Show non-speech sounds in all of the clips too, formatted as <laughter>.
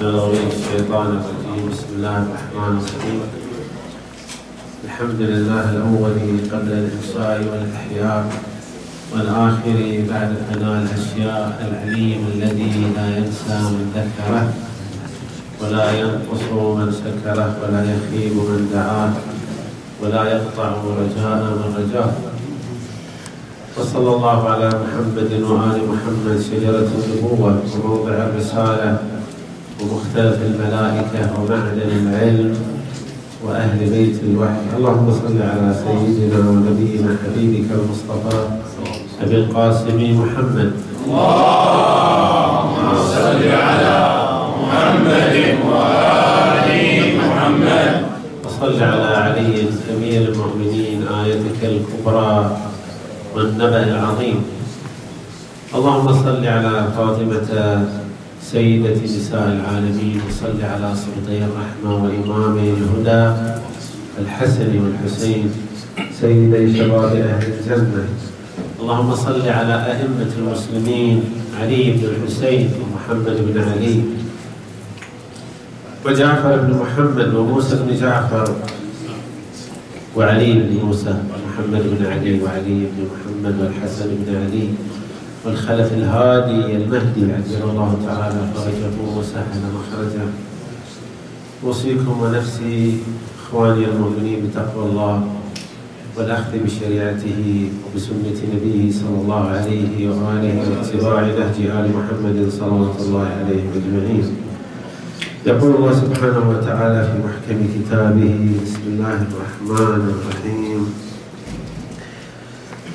الشيطان الرجيم. بسم الله الرحمن الرحيم. الحمد لله الأول قبل الإحصاء والإحياء والآخر بعد فناء الأشياء العليم الذي لا ينسى من ذكره ولا ينقص من سكره ولا يخيب من دعاه ولا يقطع رجاء من رجاه. وصلى الله على محمد وآل محمد شجرة النبوة وموضع الرسالة ومختلف الملائكة ومعدن العلم وأهل بيت الوحي. اللهم صل على سيدنا ونبينا حبيبك المصطفى أبي القاسم محمد. اللهم صل على محمد وآل محمد. وصل على علي أمير المؤمنين آيتك الكبرى والنبأ العظيم. اللهم صل على فاطمة سيدة نساء العالمين وصل على صبطي الرحمة وإمامي الهدى الحسن والحسين سيدي شباب أهل الجنة. اللهم صل على أئمة المسلمين علي بن الحسين ومحمد بن علي وجعفر بن محمد وموسى بن جعفر وعلي بن موسى ومحمد بن علي وعلي بن محمد والحسن بن علي. والخلف الهادي المهدي عجل الله تعالى فرجه وسهل مخرجه أوصيكم ونفسي إخواني المؤمنين بتقوى الله والأخذ بشريعته وبسنة نبيه صلى الله عليه وآله واتباع نهج آل محمد صلوات الله عليه أجمعين. يقول الله سبحانه وتعالى في محكم كتابه بسم الله الرحمن الرحيم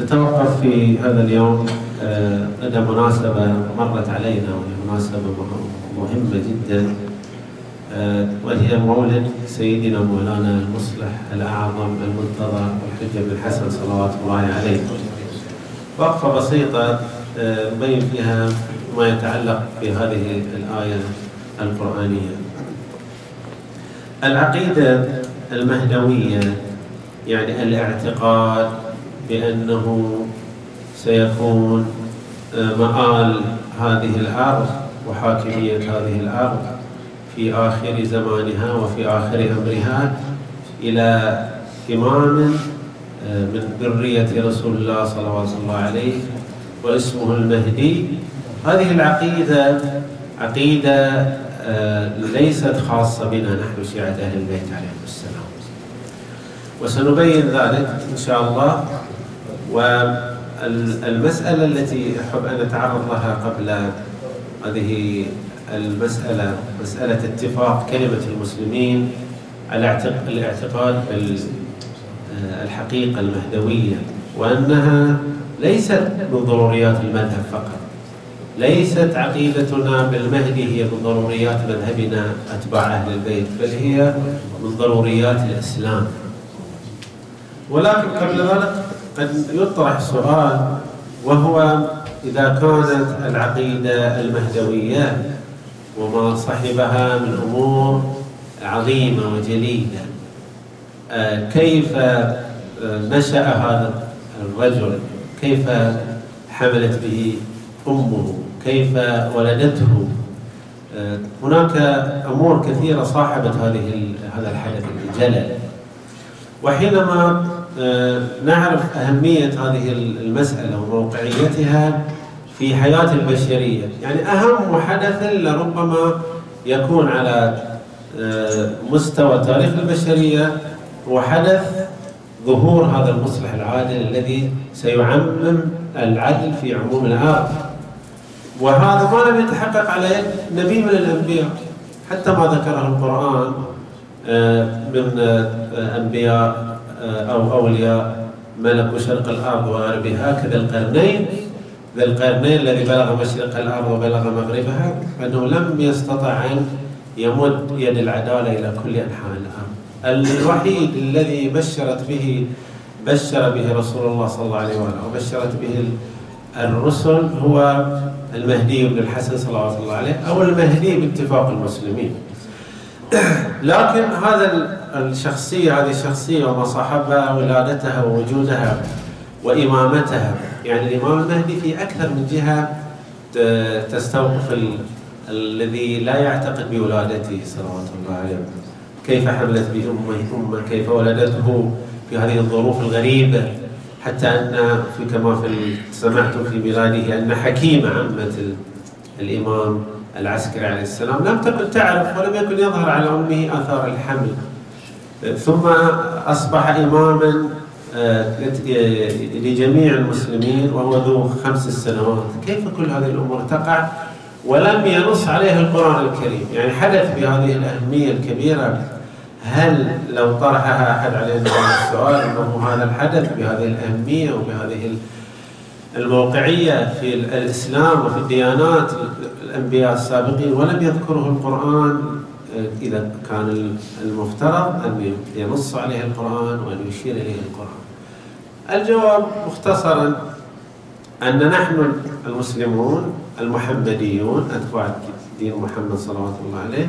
نتوقف في هذا اليوم لدى آه، مناسبة مرت علينا وهي مناسبة مهمة جدا آه، وهي مولد سيدنا مولانا المصلح الأعظم المنتظر الحجة بن الحسن صلوات الله عليه. وقفة بسيطة آه، نبين فيها ما يتعلق بهذه الآية القرآنية. العقيدة المهدوية يعني الاعتقاد بأنه سيكون آه، مآل هذه الأرض وحاكمية هذه الأرض في آخر زمانها وفي آخر أمرها إلى إمام آه، من ذرية رسول الله صلى الله عليه واسمه المهدي. هذه العقيدة عقيدة آه، ليست خاصة بنا نحن شيعة أهل البيت عليهم السلام. وسنبين ذلك إن شاء الله والمسألة التي أحب أن أتعرض لها قبل هذه المسألة مسألة اتفاق كلمة المسلمين على الاعتقاد بالحقيقة المهدوية وأنها ليست من ضروريات المذهب فقط. ليست عقيدتنا بالمهدي هي من ضروريات مذهبنا أتباع أهل البيت بل هي من ضروريات الإسلام. ولكن قبل ذلك قد يطرح سؤال وهو إذا كانت العقيدة المهدوية وما صحبها من أمور عظيمة وجليلة آه، كيف آه، نشأ هذا الرجل؟ كيف حملت به أمه؟ كيف ولدته؟ آه، هناك أمور كثيرة صاحبت هذه هذا الحدث الجلل. وحينما نعرف أهمية هذه المسألة وموقعيتها في حياة البشرية. يعني أهم حدث لربما يكون على آه، مستوى تاريخ البشرية هو حدث ظهور هذا المصلح العادل الذي سيعمم العدل في عموم الأرض وهذا ما لم يتحقق على يد نبي من الأنبياء حتى ما ذكره القرآن آه، من أنبياء أو أولياء ملك شرق الأرض وغربها هكذا القرنين. ذا القرنين الذي بلغ مشرق الأرض وبلغ مغربها أنه لم يستطع أن يمد يد العدالة إلى كل أنحاء الأرض. الوحيد الذي بشرت به بشر به رسول الله صلى الله عليه وآله وبشرت به الرسل هو المهدي بن الحسن صلوات الله عليه أو المهدي باتفاق المسلمين. <clears throat> لكن هذا الشخصية هذه الشخصية وما صاحبها ولادتها ووجودها وإمامتها. يعني الإمام المهدي في أكثر من جهة تستوقف الذي لا يعتقد بولادته صلوات الله عليه. كيف حملت بأمه؟ أمه كيف ولدته؟ في هذه الظروف الغريبة. حتى أن في كما في سمعت في بلاده أن حكيمة عمة الإمام العسكري عليه السلام لم تكن تعرف ولم يكن يظهر على أمه آثار الحمل. ثم أصبح إماما آه، لجميع المسلمين وهو ذو خمس سنوات. كيف كل هذه الأمور تقع؟ ولم ينص عليه القرآن الكريم. يعني حدث بهذه الأهمية الكبيرة هل لو طرحها أحد علينا هذا السؤال أنه هذا الحدث بهذه الأهمية وبهذه الموقعية في الإسلام وفي الديانات الأنبياء السابقين ولم يذكره القرآن؟ إذا كان المفترض أن ينص عليه القرآن وأن يشير إليه القرآن. الجواب مختصرا أن نحن المسلمون المحمديون أتباع دين محمد صلوات الله عليه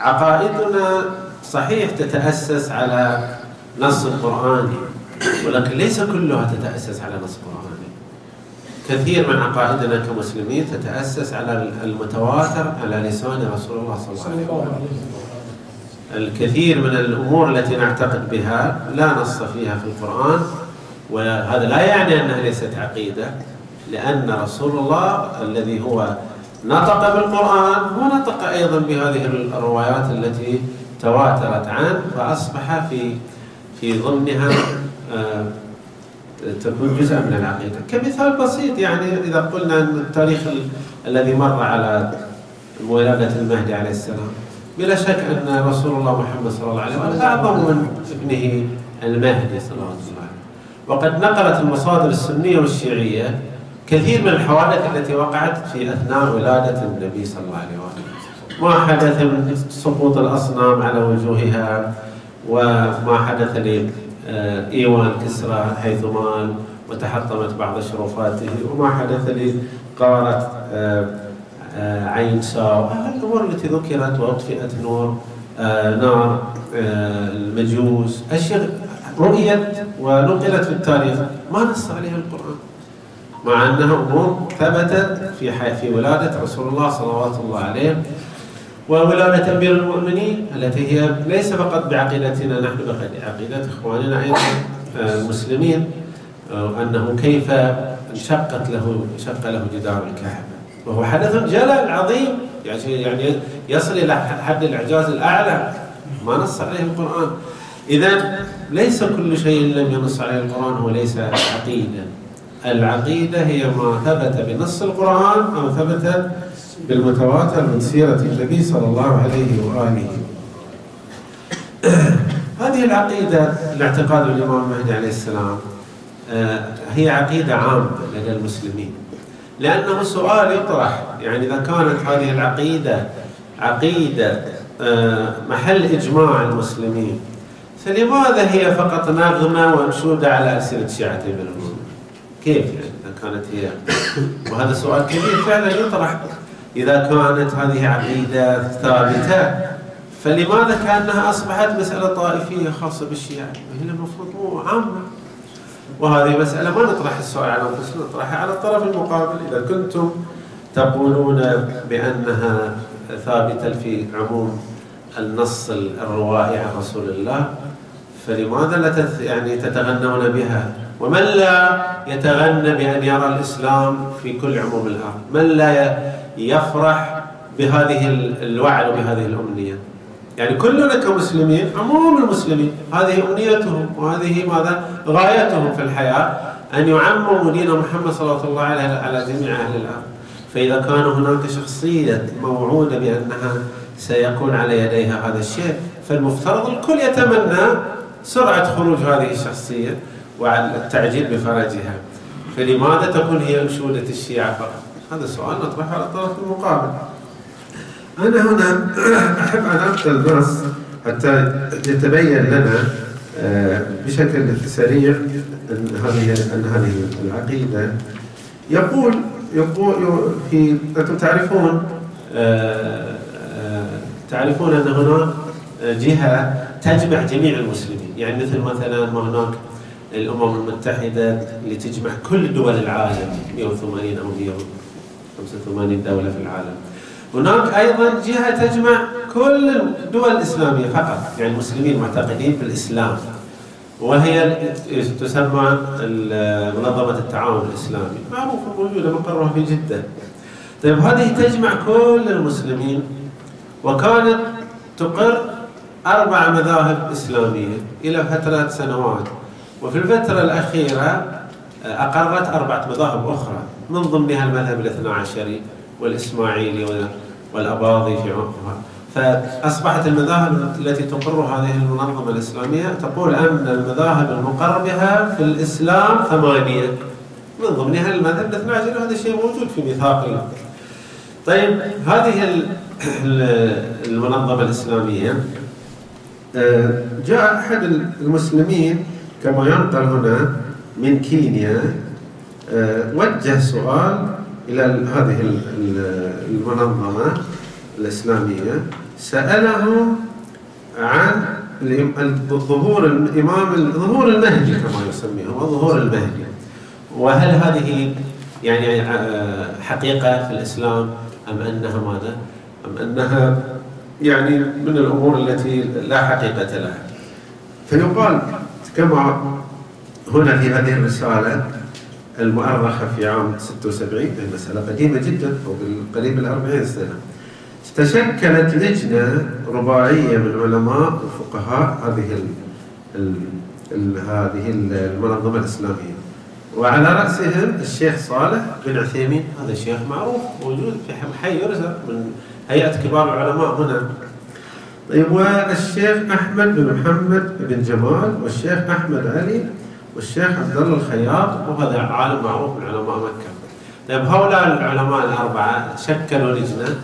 عقائدنا صحيح تتأسس على نص قرآني ولكن ليس كلها تتأسس على نص قرآني كثير من عقائدنا كمسلمين تتأسس على المتواتر على لسان رسول الله صلى الله عليه وسلم. الكثير من الأمور التي نعتقد بها لا نص فيها في القرآن وهذا لا يعني أنها ليست عقيدة لأن رسول الله الذي هو نطق بالقرآن هو نطق أيضا بهذه الروايات التي تواترت عنه فأصبح في في ضمنها آه، تكون جزء من العقيدة. كمثال بسيط يعني إذا قلنا أن التاريخ الذي مر على ولادة المهدي عليه السلام بلا شك أن رسول الله محمد صلى الله عليه وسلم أعظم من ابنه المهدي صلى الله عليه وسلم. وقد نقلت المصادر السنية والشيعية كثير من الحوادث التي وقعت في أثناء ولادة النبي صلى الله عليه وسلم. ما حدث من سقوط الأصنام على وجوهها وما حدث لإيوان كسرى حيث مال وتحطمت بعض شرفاته وما حدث لقارة آه، آه، عين ساو. الأمور التي ذكرت وأطفئت نور آه، نار المجوس. أشياء رؤيت ونقلت في التاريخ. ما نص عليها القرآن؟ مع أنها أمور ثبتت في في ولادة رسول الله صلوات الله عليه. وولادة أمير المؤمنين التي هي ليس فقط بعقيدتنا نحن بعقيدة إخواننا أيضا آه، المسلمين آه، أنه كيف انشقت له انشق له جدار الكعبة وهو حدث جلل عظيم يعني يعني يصل إلى حد الإعجاز الأعلى. ما نص عليه القرآن. إذا ليس كل شيء لم ينص عليه القرآن هو ليس عقيدة. العقيدة هي ما ثبت بنص القرآن أو ثبت بالمتواتر من سيرة النبي صلى الله عليه وآله. <clears throat> هذه العقيدة الاعتقاد بالإمام المهدي عليه السلام آه، هي عقيدة عامة لدى المسلمين. لأنه سؤال يطرح يعني إذا كانت هذه العقيدة عقيدة آه، محل إجماع المسلمين فلماذا هي فقط نغمة وانشودة على ألسنة شيعة ابن كيف يعني إذا كانت هي؟ وهذا سؤال كبير فعلا يطرح. إذا كانت هذه عقيدة ثابتة فلماذا كأنها أصبحت مسألة طائفية خاصة بالشيعة؟ هي المفروض مو عامة. وهذه مسألة ما نطرح السؤال على أنفسنا نطرحها على الطرف المقابل. إذا كنتم تقولون بأنها ثابتة في عموم النص الروائي عن رسول الله فلماذا لا يعني تتغنون بها؟ ومن لا يتغنى بأن يرى الإسلام في كل عموم الأرض؟ من لا يفرح بهذه الوعد وبهذه الأمنية. يعني كلنا كمسلمين عموم المسلمين هذه أمنيتهم وهذه ماذا؟ غايتهم في الحياة أن يعمموا دين محمد صلى الله عليه على جميع أهل الأرض. فإذا كان هناك شخصية موعودة بأنها سيكون على يديها هذا الشيء فالمفترض الكل يتمنى سرعة خروج هذه الشخصية وعلى التعجيل بفرجها. فلماذا تكون هي أنشودة الشيعة فقط؟ هذا سؤال نطرحه على الطرف المقابل. أنا هنا <clears throat> أحب أن أبدأ النص حتى يتبين لنا آه، بشكل سريع أن هذه أن هذه العقيدة. يقول يقول في أنتم تعرفون آه، آه، تعرفون أن هناك جهة تجمع جميع المسلمين. يعني مثل مثلا ما هناك الأمم المتحدة اللي تجمع كل دول العالم 180 أو 185 دولة في العالم. هناك أيضا جهة تجمع كل الدول الإسلامية فقط يعني المسلمين المعتقدين في الإسلام وهي تسمى منظمة التعاون الإسلامي. معروفة موجودة مقرها في جدة. طيب هذه تجمع كل المسلمين وكانت تقر أربع مذاهب إسلامية إلى فترة سنوات وفي الفترة الأخيرة أقرت أربعة مذاهب أخرى. من ضمنها المذهب الاثنى عشري والإسماعيلي والأباضي في عمقها فأصبحت المذاهب التي تقر هذه المنظمة الإسلامية تقول أن المذاهب المقر بها في الإسلام ثمانية. من ضمنها المذهب الاثنى عشري وهذا الشيء موجود في ميثاق طيب هذه المنظمة الإسلامية. آه، جاء أحد المسلمين كما ينقل هنا من كينيا. وجه سؤال إلى هذه المنظمة الإسلامية. سأله عن ظهور الإمام ظهور المهدي كما يسميه ظهور المهدي وهل هذه يعني آه، حقيقة في الإسلام أم أنها ماذا؟ أم أنها يعني من الأمور التي لا حقيقة لها؟ فيقال كما هنا في هذه الرسالة المؤرخة في عام 76 مسألة قديمة جدا قريب من 40 سنة. تشكلت لجنة رباعية من علماء وفقهاء هذه ال ال ال هذه المنظمة الإسلامية. وعلى رأسهم الشيخ صالح بن عثيمين هذا الشيخ معروف موجود في حي يرزق من هيئة كبار العلماء هنا. طيب والشيخ أحمد بن محمد بن جمال والشيخ أحمد علي والشيخ عبد الله الخياط وهذا عالم معروف من علماء مكة. طيب هؤلاء العلماء الأربعة شكلوا لجنة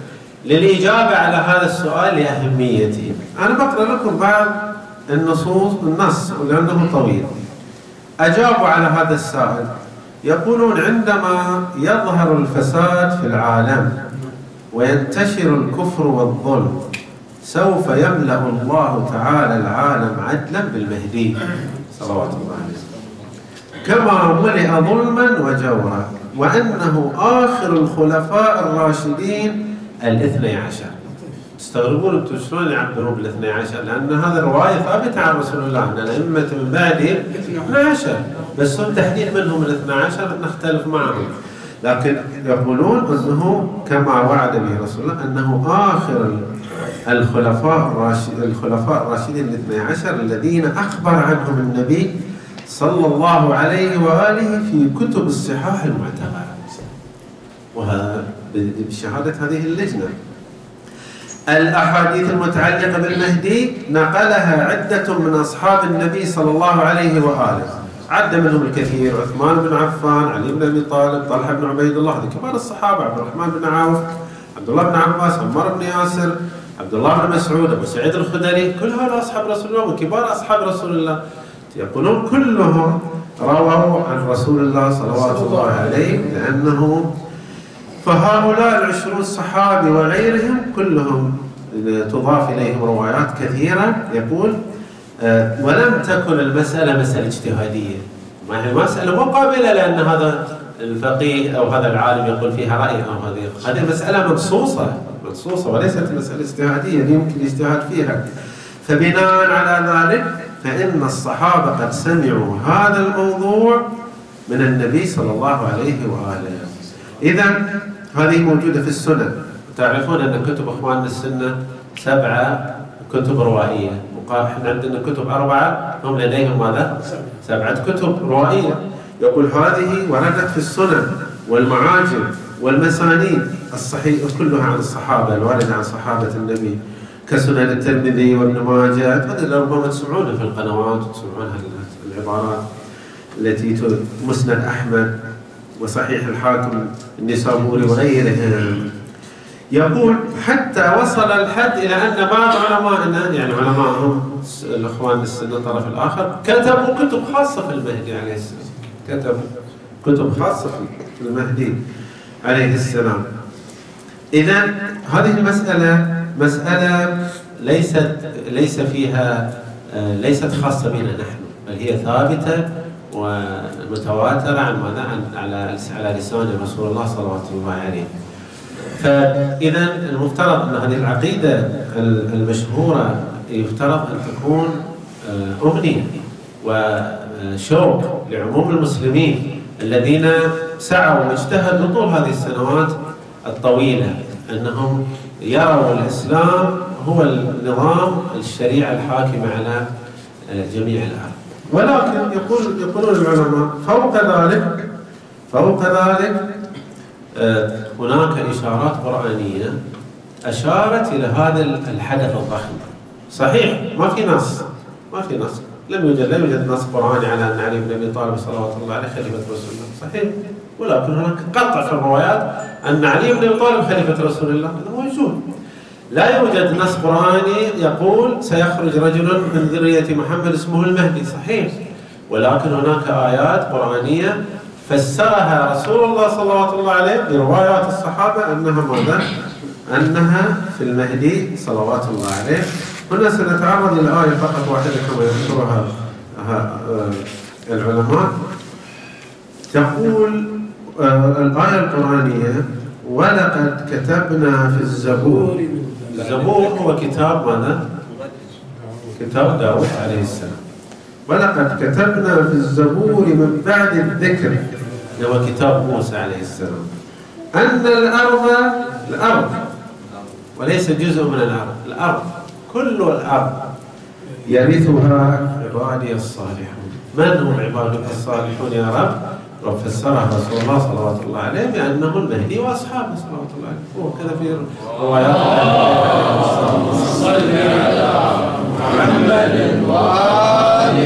للإجابة على هذا السؤال لأهميته. أنا بقرأ لكم بعض النصوص النص لأنه طويل. أجابوا على هذا السائل يقولون عندما يظهر الفساد في العالم وينتشر الكفر والظلم سوف يملأ الله تعالى العالم عدلا بالمهدي. صلوات الله عليه كما ملئ ظلما وجورا وأنه آخر الخلفاء الراشدين الاثني عشر. تستغربون أنتم شلون يعبرون بالاثني عشر؟ لأن هذا روايه ثابتة عن رسول الله أن الأئمة من بعده 12 بس هم تحديد منهم الاثنى عشر نختلف معهم. لكن يقولون أنه كما وعد به رسول الله أنه آخر الخلفاء الراشد الخلفاء الراشدين الاثني عشر الذين أخبر عنهم النبي صلى الله عليه وآله في كتب الصحاح المعتبرة. وهذا بشهادة هذه اللجنة. الأحاديث المتعلقة بالمهدي نقلها عدة من أصحاب النبي صلى الله عليه وآله. عد منهم الكثير عثمان بن عفان علي بن أبي طالب طلحة بن عبيد الله هذه كبار الصحابة عبد الرحمن بن عوف عبد الله بن عباس عمار بن ياسر عبد الله بن مسعود أبو سعيد الخدري كل هؤلاء أصحاب رسول الله وكبار أصحاب رسول الله. يقولون كلهم رووا عن رسول الله صلوات الله عليه لأنه فهؤلاء العشرون الصحابي وغيرهم كلهم تضاف إليهم روايات كثيرة يقول آه، ولم تكن المسألة مسألة اجتهادية. ما هي مسألة مو قابلة لأن هذا الفقيه أو هذا العالم يقول فيها رأي أو هذه هذه مسألة منصوصة منصوصة وليست مسألة اجتهادية يمكن الاجتهاد فيها. فبناء على ذلك فإن الصحابة قد سمعوا هذا الموضوع من النبي صلى الله عليه وآله. إذا هذه موجودة في السنن. تعرفون أن كتب إخواننا السنة سبعة كتب روائية. إحنا عندنا كتب أربعة هم لديهم ماذا؟ سبعة كتب روائية. يقول هذه وردت في السنن والمعاجم والمسانيد الصحيح كلها عن الصحابة الواردة عن صحابة النبي. كسنن الترمذي وابن ماجه هذا ربما تسمعونها في القنوات وتسمعونها العبارات التي مسند أحمد وصحيح الحاكم النسابوري وغيرهم. يقول حتى وصل الحد إلى أن بعض علمائنا يعني علماءهم الإخوان السنة الطرف الآخر كتبوا كتب خاصة في المهدي عليه السلام. كتبوا كتب خاصة في المهدي عليه السلام. إذا هذه المسألة مسألة ليست ليس فيها آه، ليست خاصة بنا نحن بل هي ثابتة ومتواترة عن ماذا؟ على على لسان رسول الله صلى الله عليه فإذا المفترض أن هذه العقيدة المشهورة يفترض أن تكون آه، أغنية وشوق لعموم المسلمين الذين سعوا واجتهدوا طول هذه السنوات الطويلة أنهم يروا الإسلام هو النظام الشريعة الحاكمة على آه، جميع الأرض. ولكن يقول يقولون العلماء فوق ذلك فوق ذلك آه، هناك إشارات قرآنية أشارت إلى هذا الحدث الضخم. صحيح ما في نص ما في نص. لم يوجد لم يوجد نص قرآني على أن علي بن أبي طالب صلوات الله عليه خليفة رسول الله. صحيح. ولكن هناك قطع في الروايات أن علي بن أبي طالب خليفة رسول الله هذا موجود لا يوجد نص قرآني يقول سيخرج رجل من ذرية محمد اسمه المهدي صحيح. ولكن هناك آيات قرآنية فسرها رسول الله صلى الله عليه بروايات الصحابة أنها ماذا؟ أنها في المهدي صلوات الله عليه. هنا سنتعرض للآية فقط واحدة كما يذكرها آه، العلماء. تقول الآية القرآنية ولقد كتبنا في الزبور. الزبور هو كتاب ماذا؟ كتاب داود عليه السلام. ولقد كتبنا في الزبور من بعد الذكر. هو كتاب موسى عليه السلام. أن الأرض الأرض. وليس جزء من الأرض الأرض كل الأرض. يرثها عبادي الصالحون. من هم عبادك الصالحون يا رب؟ رب فسرها رسول الله صلوات الله عليه بأنه المهدي وأصحابه صلوات الله عليه. هو كذا في روايات. صل على محمد وآل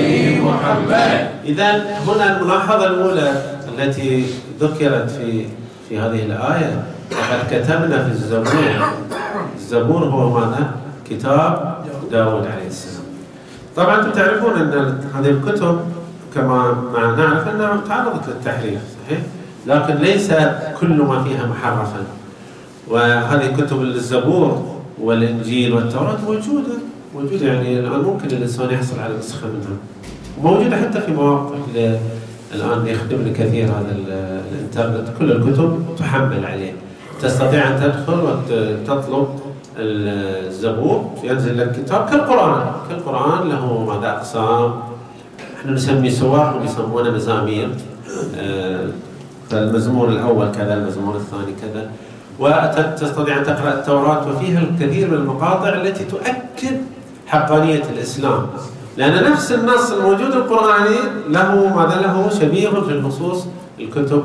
محمد. إذا هنا الملاحظة الأولى التي ذكرت في في هذه الآية لقد كتبنا في الزبور. الزبور هو ماذا؟ كتاب داود عليه السلام. طبعا أنتم تعرفون أن هذه الكتب كما نعرف انها تعرضت للتحريف صحيح؟ لكن ليس كل ما فيها محرفا. وهذه كتب الزبور والإنجيل والتوراة موجودة موجودة يعني الآن ممكن الإنسان يحصل على نسخة منها. موجودة حتى في مواقع الآن يخدمنا كثير هذا الإنترنت كل الكتب تحمل عليه. تستطيع أن تدخل وتطلب الزبور ينزل لك كتاب كالقرآن. كالقرآن له ماذا؟ أقسام إحنا نسمي سور هم يسمونه مزامير. آه، فالمزمور الأول كذا المزمور الثاني كذا. وتستطيع أن تقرأ التوراة وفيها الكثير من المقاطع التي تؤكد حقانية الإسلام. لأن نفس النص الموجود القرآني له ماذا له؟ شبيه في النصوص الكتب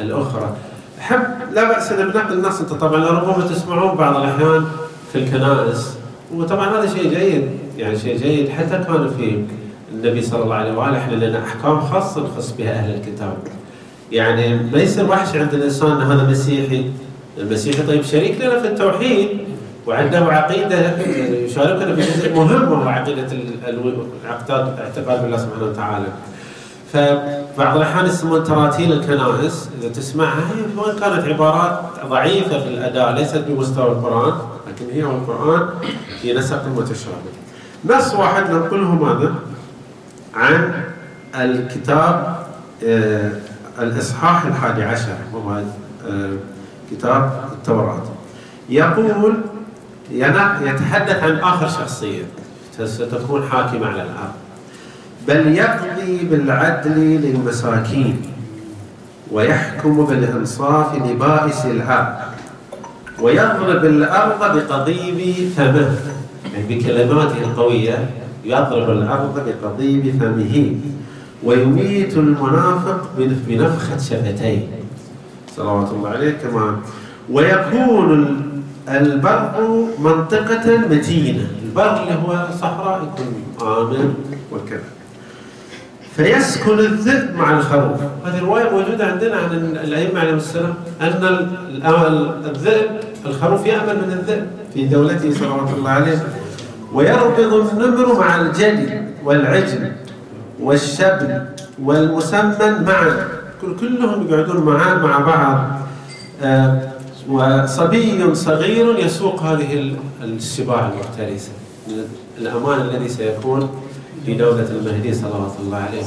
الأخرى. احب لا بأس أن بنقل النص. أنت طبعا ربما تسمعون بعض الأحيان في الكنائس. وطبعا هذا شيء جيد يعني شيء جيد. حتى كان في النبي صلى الله عليه وآله إحنا لنا أحكام خاصة نخص بها أهل الكتاب. يعني ما يصير وحش عند الإنسان إن هذا مسيحي المسيحي طيب شريك لنا في التوحيد وعنده عقيدة يشاركنا في جزء مهم وهو عقيدة الاعتقاد اعتقاد بالله سبحانه وتعالى. فبعض الأحيان يسمون تراتيل الكنائس إذا تسمعها هي وإن كانت عبارات ضعيفة في الأداء ليست بمستوى القرآن لكن هي والقران في نسق متشابه. نص واحد ننقله ماذا؟ عن الكتاب آه، الإصحاح الحادي عشر وهو آه، كتاب التوراة. يقول يتحدث عن آخر شخصية ستكون حاكمة على الأرض. بل يقضي بالعدل للمساكين ويحكم بالإنصاف لبائس الأرض ويضرب الأرض بقضيب فمه يعني بكلماته القوية يضرب الأرض بقضيب فمه ويميت المنافق بنفخة شفتيه. صلوات الله عليه. كما ويكون البر منطقة متينة. البر اللي هو صحراء يكون آمن وكذا. فيسكن الذئب مع الخروف. هذه رواية موجودة عندنا عن الأئمة عليهم السلام أن الذئب الخروف يأمن من الذئب في دولته صلوات الله عليه. ويربض النمر مع الجدي والعجل والشبل والمسمن معا. كلهم يقعدون معا مع بعض. آه، وصبي صغير يسوق هذه السباع المفترسة الأمان الذي سيكون في دولة المهدي صلوات الله عليه.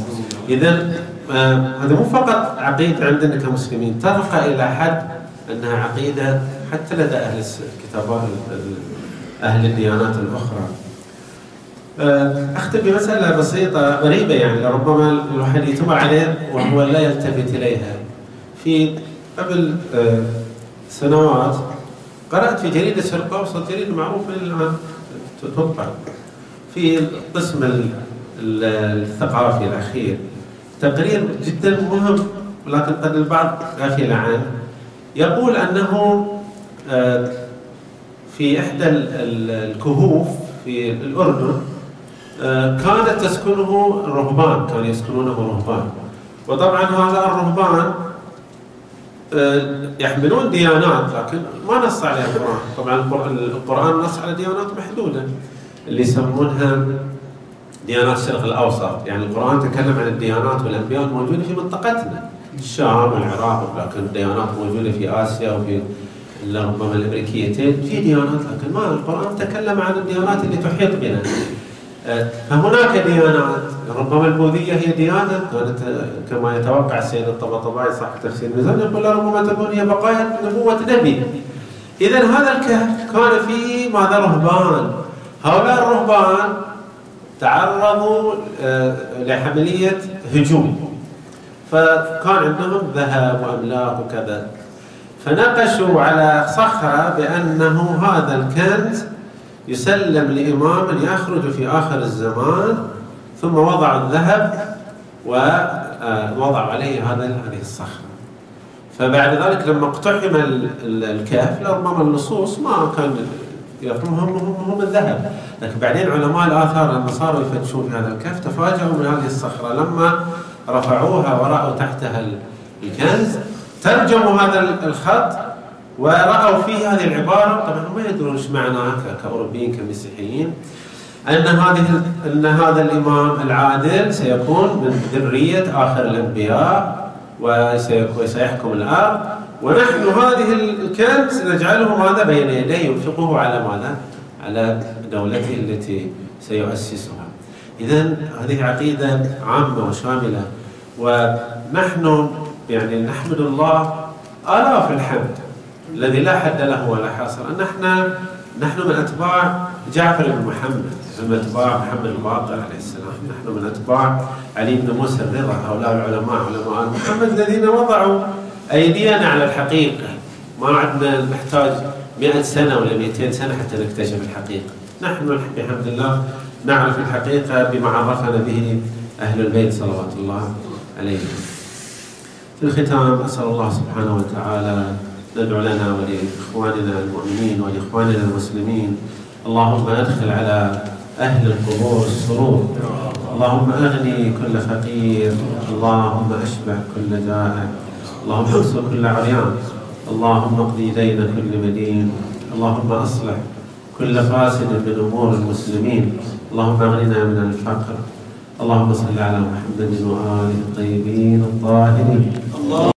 إذا آه، هذا مو فقط عقيدة عندنا كمسلمين. ترقى إلى حد أنها عقيدة حتى لدى أهل الكتابات أهل الديانات الأخرى. آه، أختم بمسألة بسيطة غريبة يعني ربما الواحد يتبع عليه وهو لا يلتفت إليها. في قبل آه، سنوات قرأت في جريدة الشرق الأوسط جريدة معروفة الآن تطبع في القسم الثقافي الأخير. تقرير جدا مهم ولكن قد البعض غافل عنه. يقول أنه آه، في إحدى الكهوف في الأردن آه، كانت تسكنه الرهبان كانوا يسكنونه رهبان وطبعا هذا الرهبان آه، يحملون ديانات لكن ما نص عليها القرآن. طبعا القرآن نص على ديانات محدودة اللي يسمونها ديانات الشرق الأوسط. يعني القرآن تكلم عن الديانات والأنبياء الموجودة في منطقتنا الشام والعراق لكن الديانات موجودة في آسيا وفي ربما الامريكيتين في ديانات لكن ما القرآن تكلم عن الديانات اللي تحيط بنا. آه، فهناك ديانات. ربما البوذية هي ديانة. كانت كما يتوقع السيد الطبطبائي صاحب تفسير الميزان يقول ربما تكون هي بقايا نبوة نبي. اذا هذا الكهف كان فيه ماذا؟ رهبان. هؤلاء الرهبان تعرضوا آه، لعمليه هجوم. فكان عندهم ذهب وأملاك وكذا. فنقشوا على صخرة بأنه هذا الكنز يسلم لإمام يخرج في آخر الزمان ثم وضع الذهب ووضع آه، عليه هذا هذه الصخرة. فبعد ذلك لما اقتحم الكهف لربما اللصوص ما كان يطلبهم هم, هم الذهب. لكن بعدين علماء الآثار لما صاروا يفتشون هذا الكهف تفاجئوا من هذه الصخرة. لما رفعوها ورأوا تحتها الكنز ترجموا هذا الخط ورأوا فيه هذه العبارة طبعا ما يدرون إيش معناها كأوروبيين كمسيحيين أن هذه أن هذا الإمام العادل سيكون من ذرية آخر الأنبياء وسيحكم الأرض ونحن هذه الكنز نجعله ماذا بين يديه ينفقه على ماذا؟ على دولته التي سيؤسسها. إذا هذه عقيدة عامة وشاملة ونحن يعني نحمد الله آلاف الحمد الذي لا حد له ولا حصر أن إحنا نحن من أتباع جعفر بن محمد من أتباع محمد الباقر عليه السلام. نحن من أتباع علي بن موسى الرضا هؤلاء العلماء علماء محمد الذين وضعوا أيدينا على الحقيقة. ما عندنا نحتاج 100 سنة ولا 200 سنة حتى نكتشف الحقيقة. نحن بحمد الله نعرف الحقيقة بما عرفنا به أهل البيت صلوات الله عليهم. في الختام أسأل الله سبحانه وتعالى ندعو لنا ولإخواننا المؤمنين ولإخواننا المسلمين. اللهم أدخل على أهل القبور السرور. اللهم أغني كل فقير. اللهم أشبع كل جائع. اللهم أنصر كل عريان. اللهم اقضي دين كل مدين. اللهم أصلح كل فاسد من أمور المسلمين. اللهم أغننا من الفقر. اللهم صل على محمد وآله الطيبين الطاهرين.